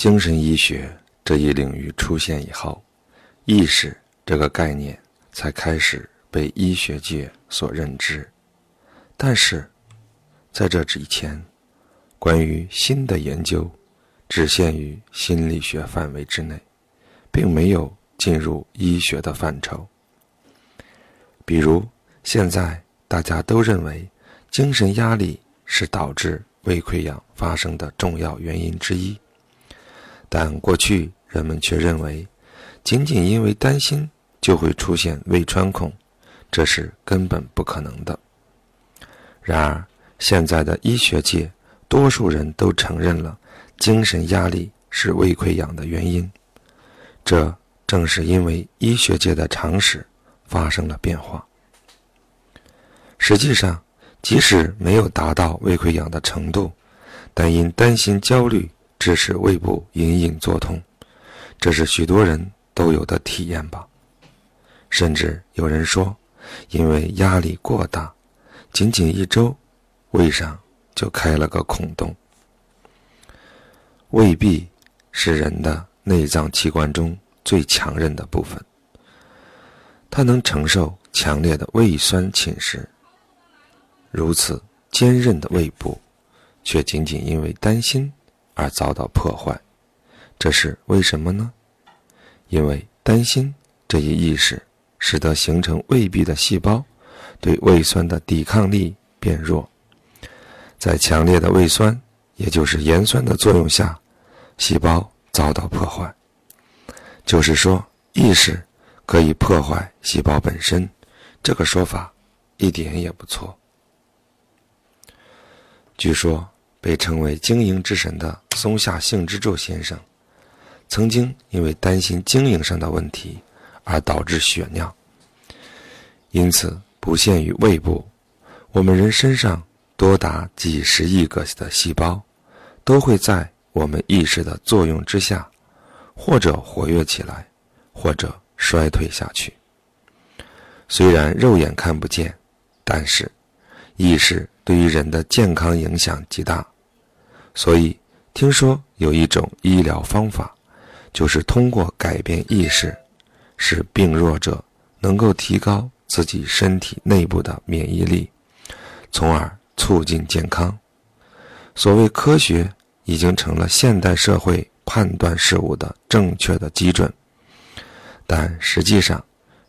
精神医学这一领域出现以后，意识这个概念才开始被医学界所认知。但是，在这之前，关于心的研究只限于心理学范围之内，并没有进入医学的范畴。比如，现在大家都认为精神压力是导致胃溃疡发生的重要原因之一。但过去人们却认为，仅仅因为担心就会出现胃穿孔，这是根本不可能的。然而，现在的医学界多数人都承认了精神压力是胃溃疡的原因。这正是因为医学界的常识发生了变化。实际上，即使没有达到胃溃疡的程度，但因担心、焦虑。致使胃部隐隐作痛，这是许多人都有的体验吧。甚至有人说，因为压力过大，仅仅一周，胃上就开了个孔洞。胃壁是人的内脏器官中最强韧的部分，它能承受强烈的胃酸侵蚀。如此坚韧的胃部，却仅仅因为担心。而遭到破坏，这是为什么呢？因为担心这一意识，使得形成胃壁的细胞对胃酸的抵抗力变弱，在强烈的胃酸，也就是盐酸的作用下，细胞遭到破坏。就是说，意识可以破坏细胞本身，这个说法一点也不错。据说。被称为“经营之神”的松下幸之助先生，曾经因为担心经营上的问题而导致血尿。因此，不限于胃部，我们人身上多达几十亿个的细胞，都会在我们意识的作用之下，或者活跃起来，或者衰退下去。虽然肉眼看不见，但是意识对于人的健康影响极大。所以，听说有一种医疗方法，就是通过改变意识，使病弱者能够提高自己身体内部的免疫力，从而促进健康。所谓科学，已经成了现代社会判断事物的正确的基准。但实际上，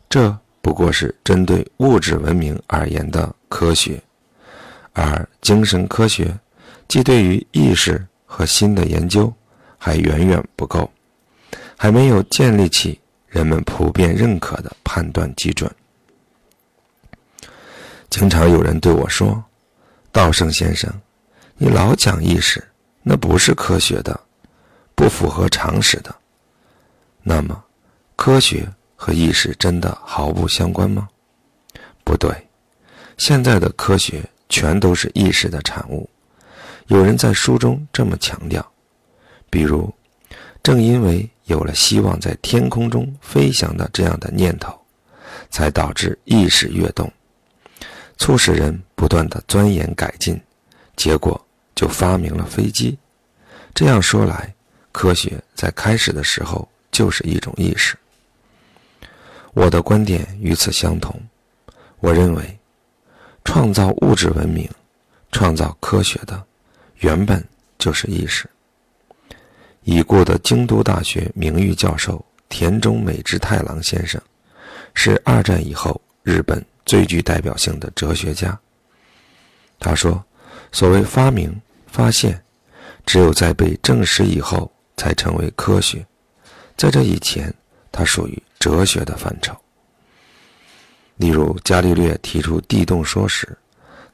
这不过是针对物质文明而言的科学，而精神科学。既对于意识和心的研究还远远不够，还没有建立起人们普遍认可的判断基准。经常有人对我说：“道圣先生，你老讲意识，那不是科学的，不符合常识的。”那么，科学和意识真的毫不相关吗？不对，现在的科学全都是意识的产物。有人在书中这么强调，比如，正因为有了希望在天空中飞翔的这样的念头，才导致意识跃动，促使人不断的钻研改进，结果就发明了飞机。这样说来，科学在开始的时候就是一种意识。我的观点与此相同，我认为，创造物质文明、创造科学的。原本就是意识。已故的京都大学名誉教授田中美之太郎先生，是二战以后日本最具代表性的哲学家。他说：“所谓发明、发现，只有在被证实以后才成为科学，在这以前，它属于哲学的范畴。”例如，伽利略提出地动说时，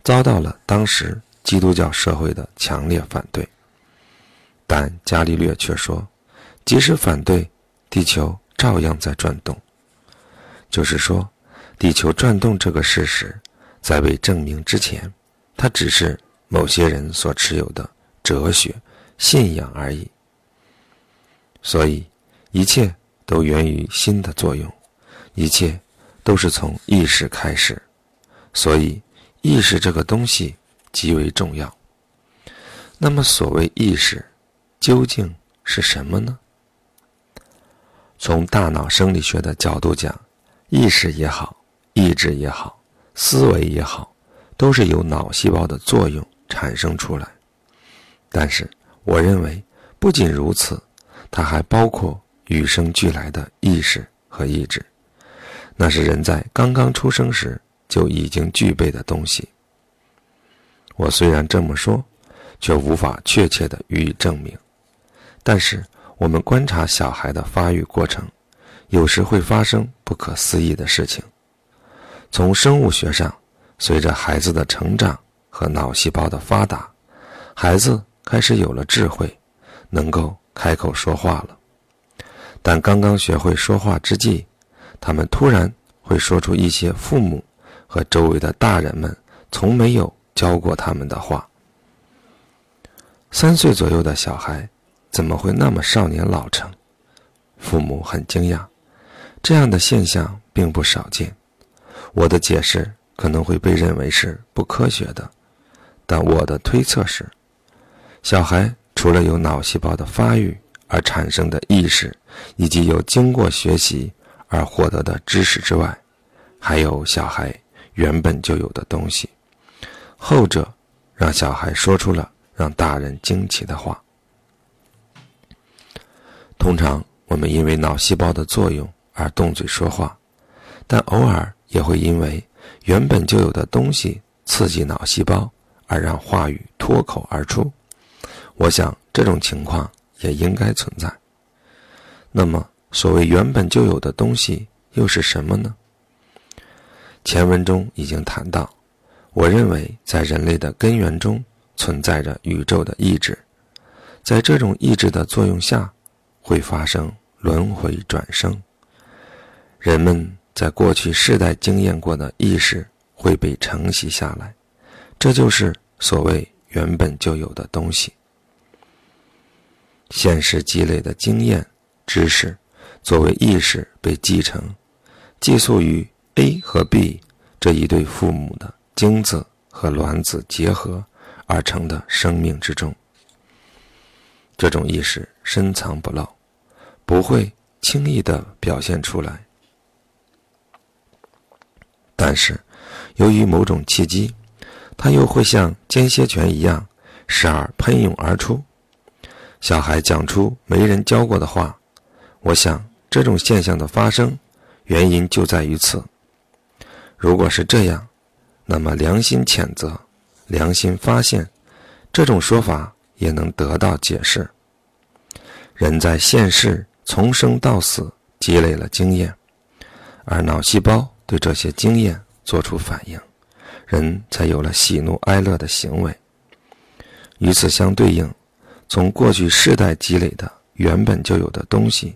遭到了当时。基督教社会的强烈反对，但伽利略却说，即使反对，地球照样在转动。就是说，地球转动这个事实，在被证明之前，它只是某些人所持有的哲学信仰而已。所以，一切都源于心的作用，一切都是从意识开始。所以，意识这个东西。极为重要。那么，所谓意识，究竟是什么呢？从大脑生理学的角度讲，意识也好，意志也好，思维也好，都是由脑细胞的作用产生出来。但是，我认为不仅如此，它还包括与生俱来的意识和意志，那是人在刚刚出生时就已经具备的东西。我虽然这么说，却无法确切的予以证明。但是，我们观察小孩的发育过程，有时会发生不可思议的事情。从生物学上，随着孩子的成长和脑细胞的发达，孩子开始有了智慧，能够开口说话了。但刚刚学会说话之际，他们突然会说出一些父母和周围的大人们从没有教过他们的话。三岁左右的小孩。怎么会那么少年老成？父母很惊讶，这样的现象并不少见。我的解释可能会被认为是不科学的，但我的推测是：小孩除了有脑细胞的发育而产生的意识，以及有经过学习而获得的知识之外，还有小孩原本就有的东西。后者让小孩说出了让大人惊奇的话。通常，我们因为脑细胞的作用而动嘴说话，但偶尔也会因为原本就有的东西刺激脑细胞而让话语脱口而出。我想，这种情况也应该存在。那么，所谓原本就有的东西又是什么呢？前文中已经谈到，我认为在人类的根源中存在着宇宙的意志，在这种意志的作用下。会发生轮回转生，人们在过去世代经验过的意识会被承袭下来，这就是所谓原本就有的东西。现实积累的经验、知识，作为意识被继承，寄宿于 A 和 B 这一对父母的精子和卵子结合而成的生命之中。这种意识深藏不露。不会轻易的表现出来，但是由于某种契机，它又会像间歇泉一样时而喷涌而出。小孩讲出没人教过的话，我想这种现象的发生原因就在于此。如果是这样，那么良心谴责、良心发现这种说法也能得到解释。人在现世。从生到死，积累了经验，而脑细胞对这些经验做出反应，人才有了喜怒哀乐的行为。与此相对应，从过去世代积累的原本就有的东西，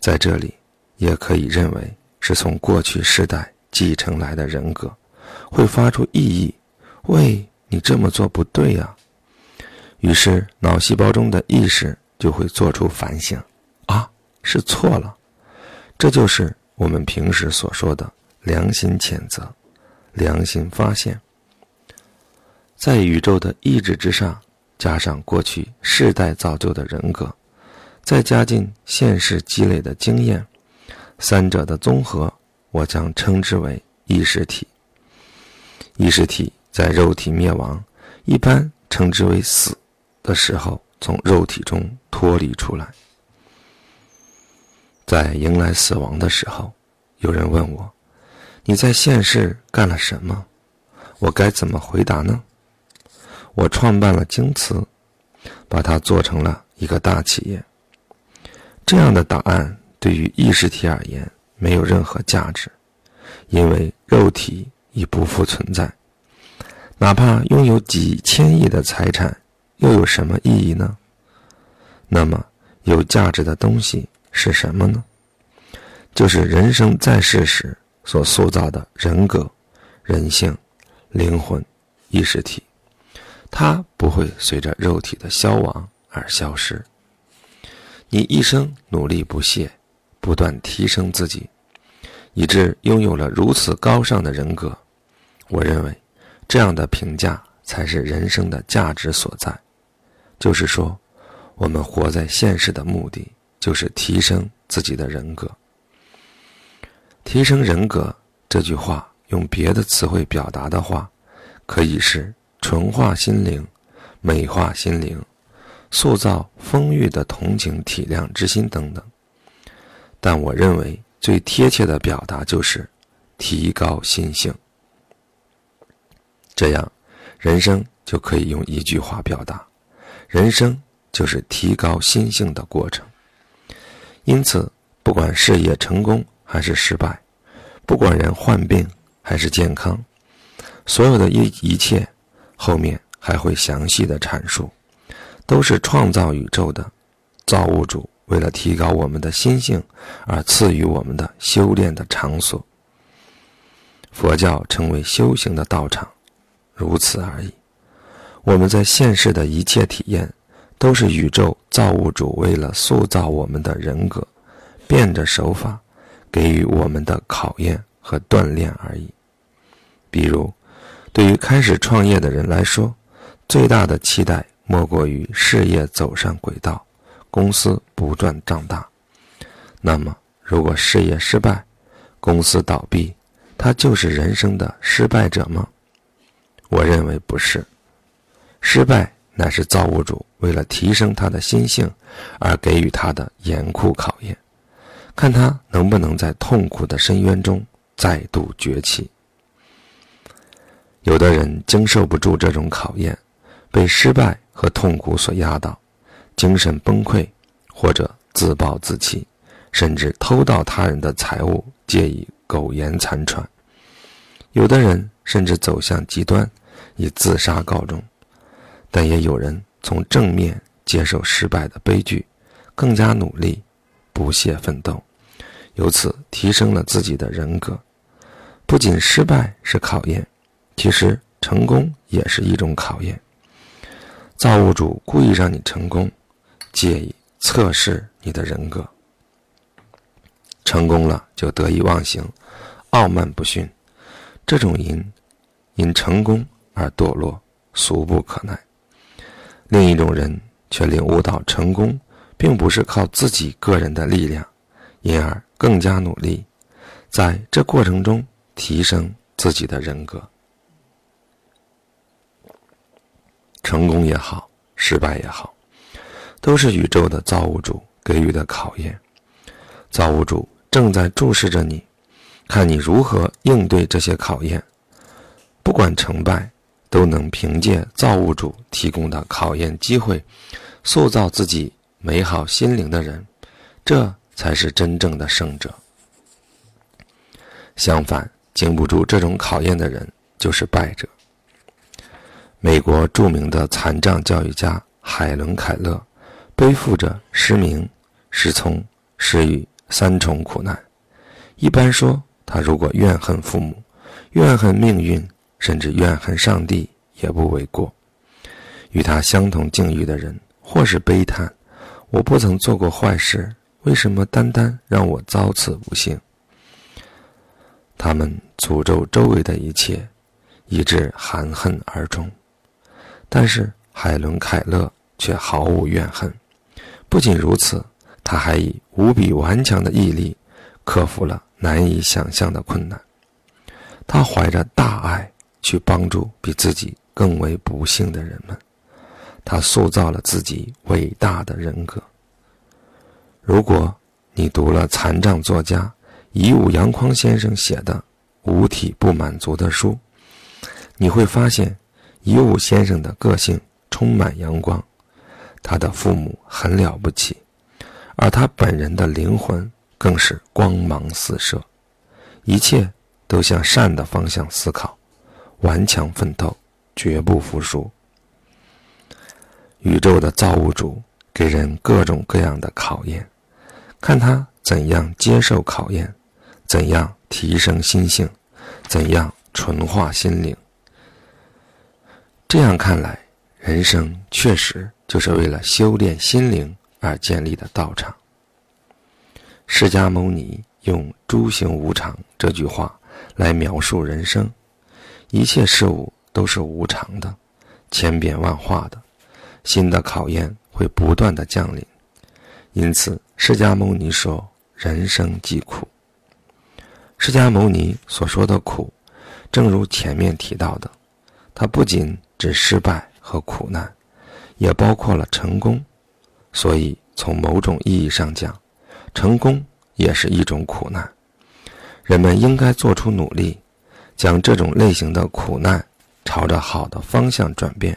在这里也可以认为是从过去世代继承来的人格，会发出异议：“喂，你这么做不对呀！”于是脑细胞中的意识就会做出反省。啊是错了，这就是我们平时所说的良心谴责、良心发现。在宇宙的意志之上，加上过去世代造就的人格，再加进现世积累的经验，三者的综合，我将称之为意识体。意识体在肉体灭亡，一般称之为死的时候，从肉体中脱离出来。在迎来死亡的时候，有人问我：“你在现世干了什么？”我该怎么回答呢？我创办了京瓷，把它做成了一个大企业。这样的答案对于意识体而言没有任何价值，因为肉体已不复存在。哪怕拥有几千亿的财产，又有什么意义呢？那么，有价值的东西。是什么呢？就是人生在世时所塑造的人格、人性、灵魂、意识体，它不会随着肉体的消亡而消失。你一生努力不懈，不断提升自己，以致拥有了如此高尚的人格。我认为，这样的评价才是人生的价值所在。就是说，我们活在现实的目的就是提升自己的人格。提升人格这句话，用别的词汇表达的话，可以是纯化心灵、美化心灵、塑造丰裕的同情体谅之心等等。但我认为最贴切的表达就是提高心性。这样，人生就可以用一句话表达：人生。就是提高心性的过程。因此，不管事业成功还是失败，不管人患病还是健康，所有的一一切，后面还会详细的阐述，都是创造宇宙的造物主为了提高我们的心性而赐予我们的修炼的场所。佛教称为修行的道场，如此而已。我们在现世的一切体验。都是宇宙造物主为了塑造我们的人格，变着手法给予我们的考验和锻炼而已。比如，对于开始创业的人来说，最大的期待莫过于事业走上轨道，公司不断壮大。那么，如果事业失败，公司倒闭，他就是人生的失败者吗？我认为不是，失败。乃是造物主为了提升他的心性而给予他的严酷考验，看他能不能在痛苦的深渊中再度崛起。有的人经受不住这种考验，被失败和痛苦所压倒，精神崩溃，或者自暴自弃，甚至偷盗他人的财物，借以苟延残喘。有的人甚至走向极端，以自杀告终。但也有人从正面接受失败的悲剧，更加努力，不懈奋斗，由此提升了自己的人格。不仅失败是考验，其实成功也是一种考验。造物主故意让你成功，借以测试你的人格。成功了就得意忘形、傲慢不逊，这种因因成功而堕落，俗不可耐。另一种人却领悟到，成功并不是靠自己个人的力量，因而更加努力，在这过程中提升自己的人格。成功也好，失败也好，都是宇宙的造物主给予的考验。造物主正在注视着你，看你如何应对这些考验，不管成败。都能凭借造物主提供的考验机会，塑造自己美好心灵的人，这才是真正的胜者。相反，经不住这种考验的人就是败者。美国著名的残障教育家海伦·凯勒，背负着失明、失聪、失语三重苦难。一般说，他如果怨恨父母，怨恨命运。甚至怨恨上帝也不为过。与他相同境遇的人，或是悲叹：“我不曾做过坏事，为什么单单让我遭此不幸？”他们诅咒周围的一切，以致含恨而终。但是海伦·凯勒却毫无怨恨。不仅如此，他还以无比顽强的毅力，克服了难以想象的困难。他怀着大爱。去帮助比自己更为不幸的人们，他塑造了自己伟大的人格。如果你读了残障作家乙武阳匡先生写的《五体不满足》的书，你会发现乙武先生的个性充满阳光，他的父母很了不起，而他本人的灵魂更是光芒四射，一切都向善的方向思考。顽强奋斗，绝不服输。宇宙的造物主给人各种各样的考验，看他怎样接受考验，怎样提升心性，怎样纯化心灵。这样看来，人生确实就是为了修炼心灵而建立的道场。释迦牟尼用“诸行无常”这句话来描述人生。一切事物都是无常的，千变万化的。新的考验会不断的降临。因此，释迦牟尼说：“人生即苦。”释迦牟尼所说的苦，正如前面提到的，它不仅指失败和苦难，也包括了成功。所以，从某种意义上讲，成功也是一种苦难。人们应该做出努力，将这种类型的苦难朝着好的方向转变。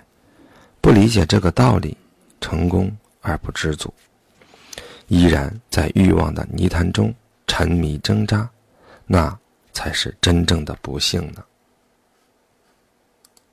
不理解这个道理，成功而不知足，依然在欲望的泥潭中沉迷挣扎，那才是真正的不幸呢。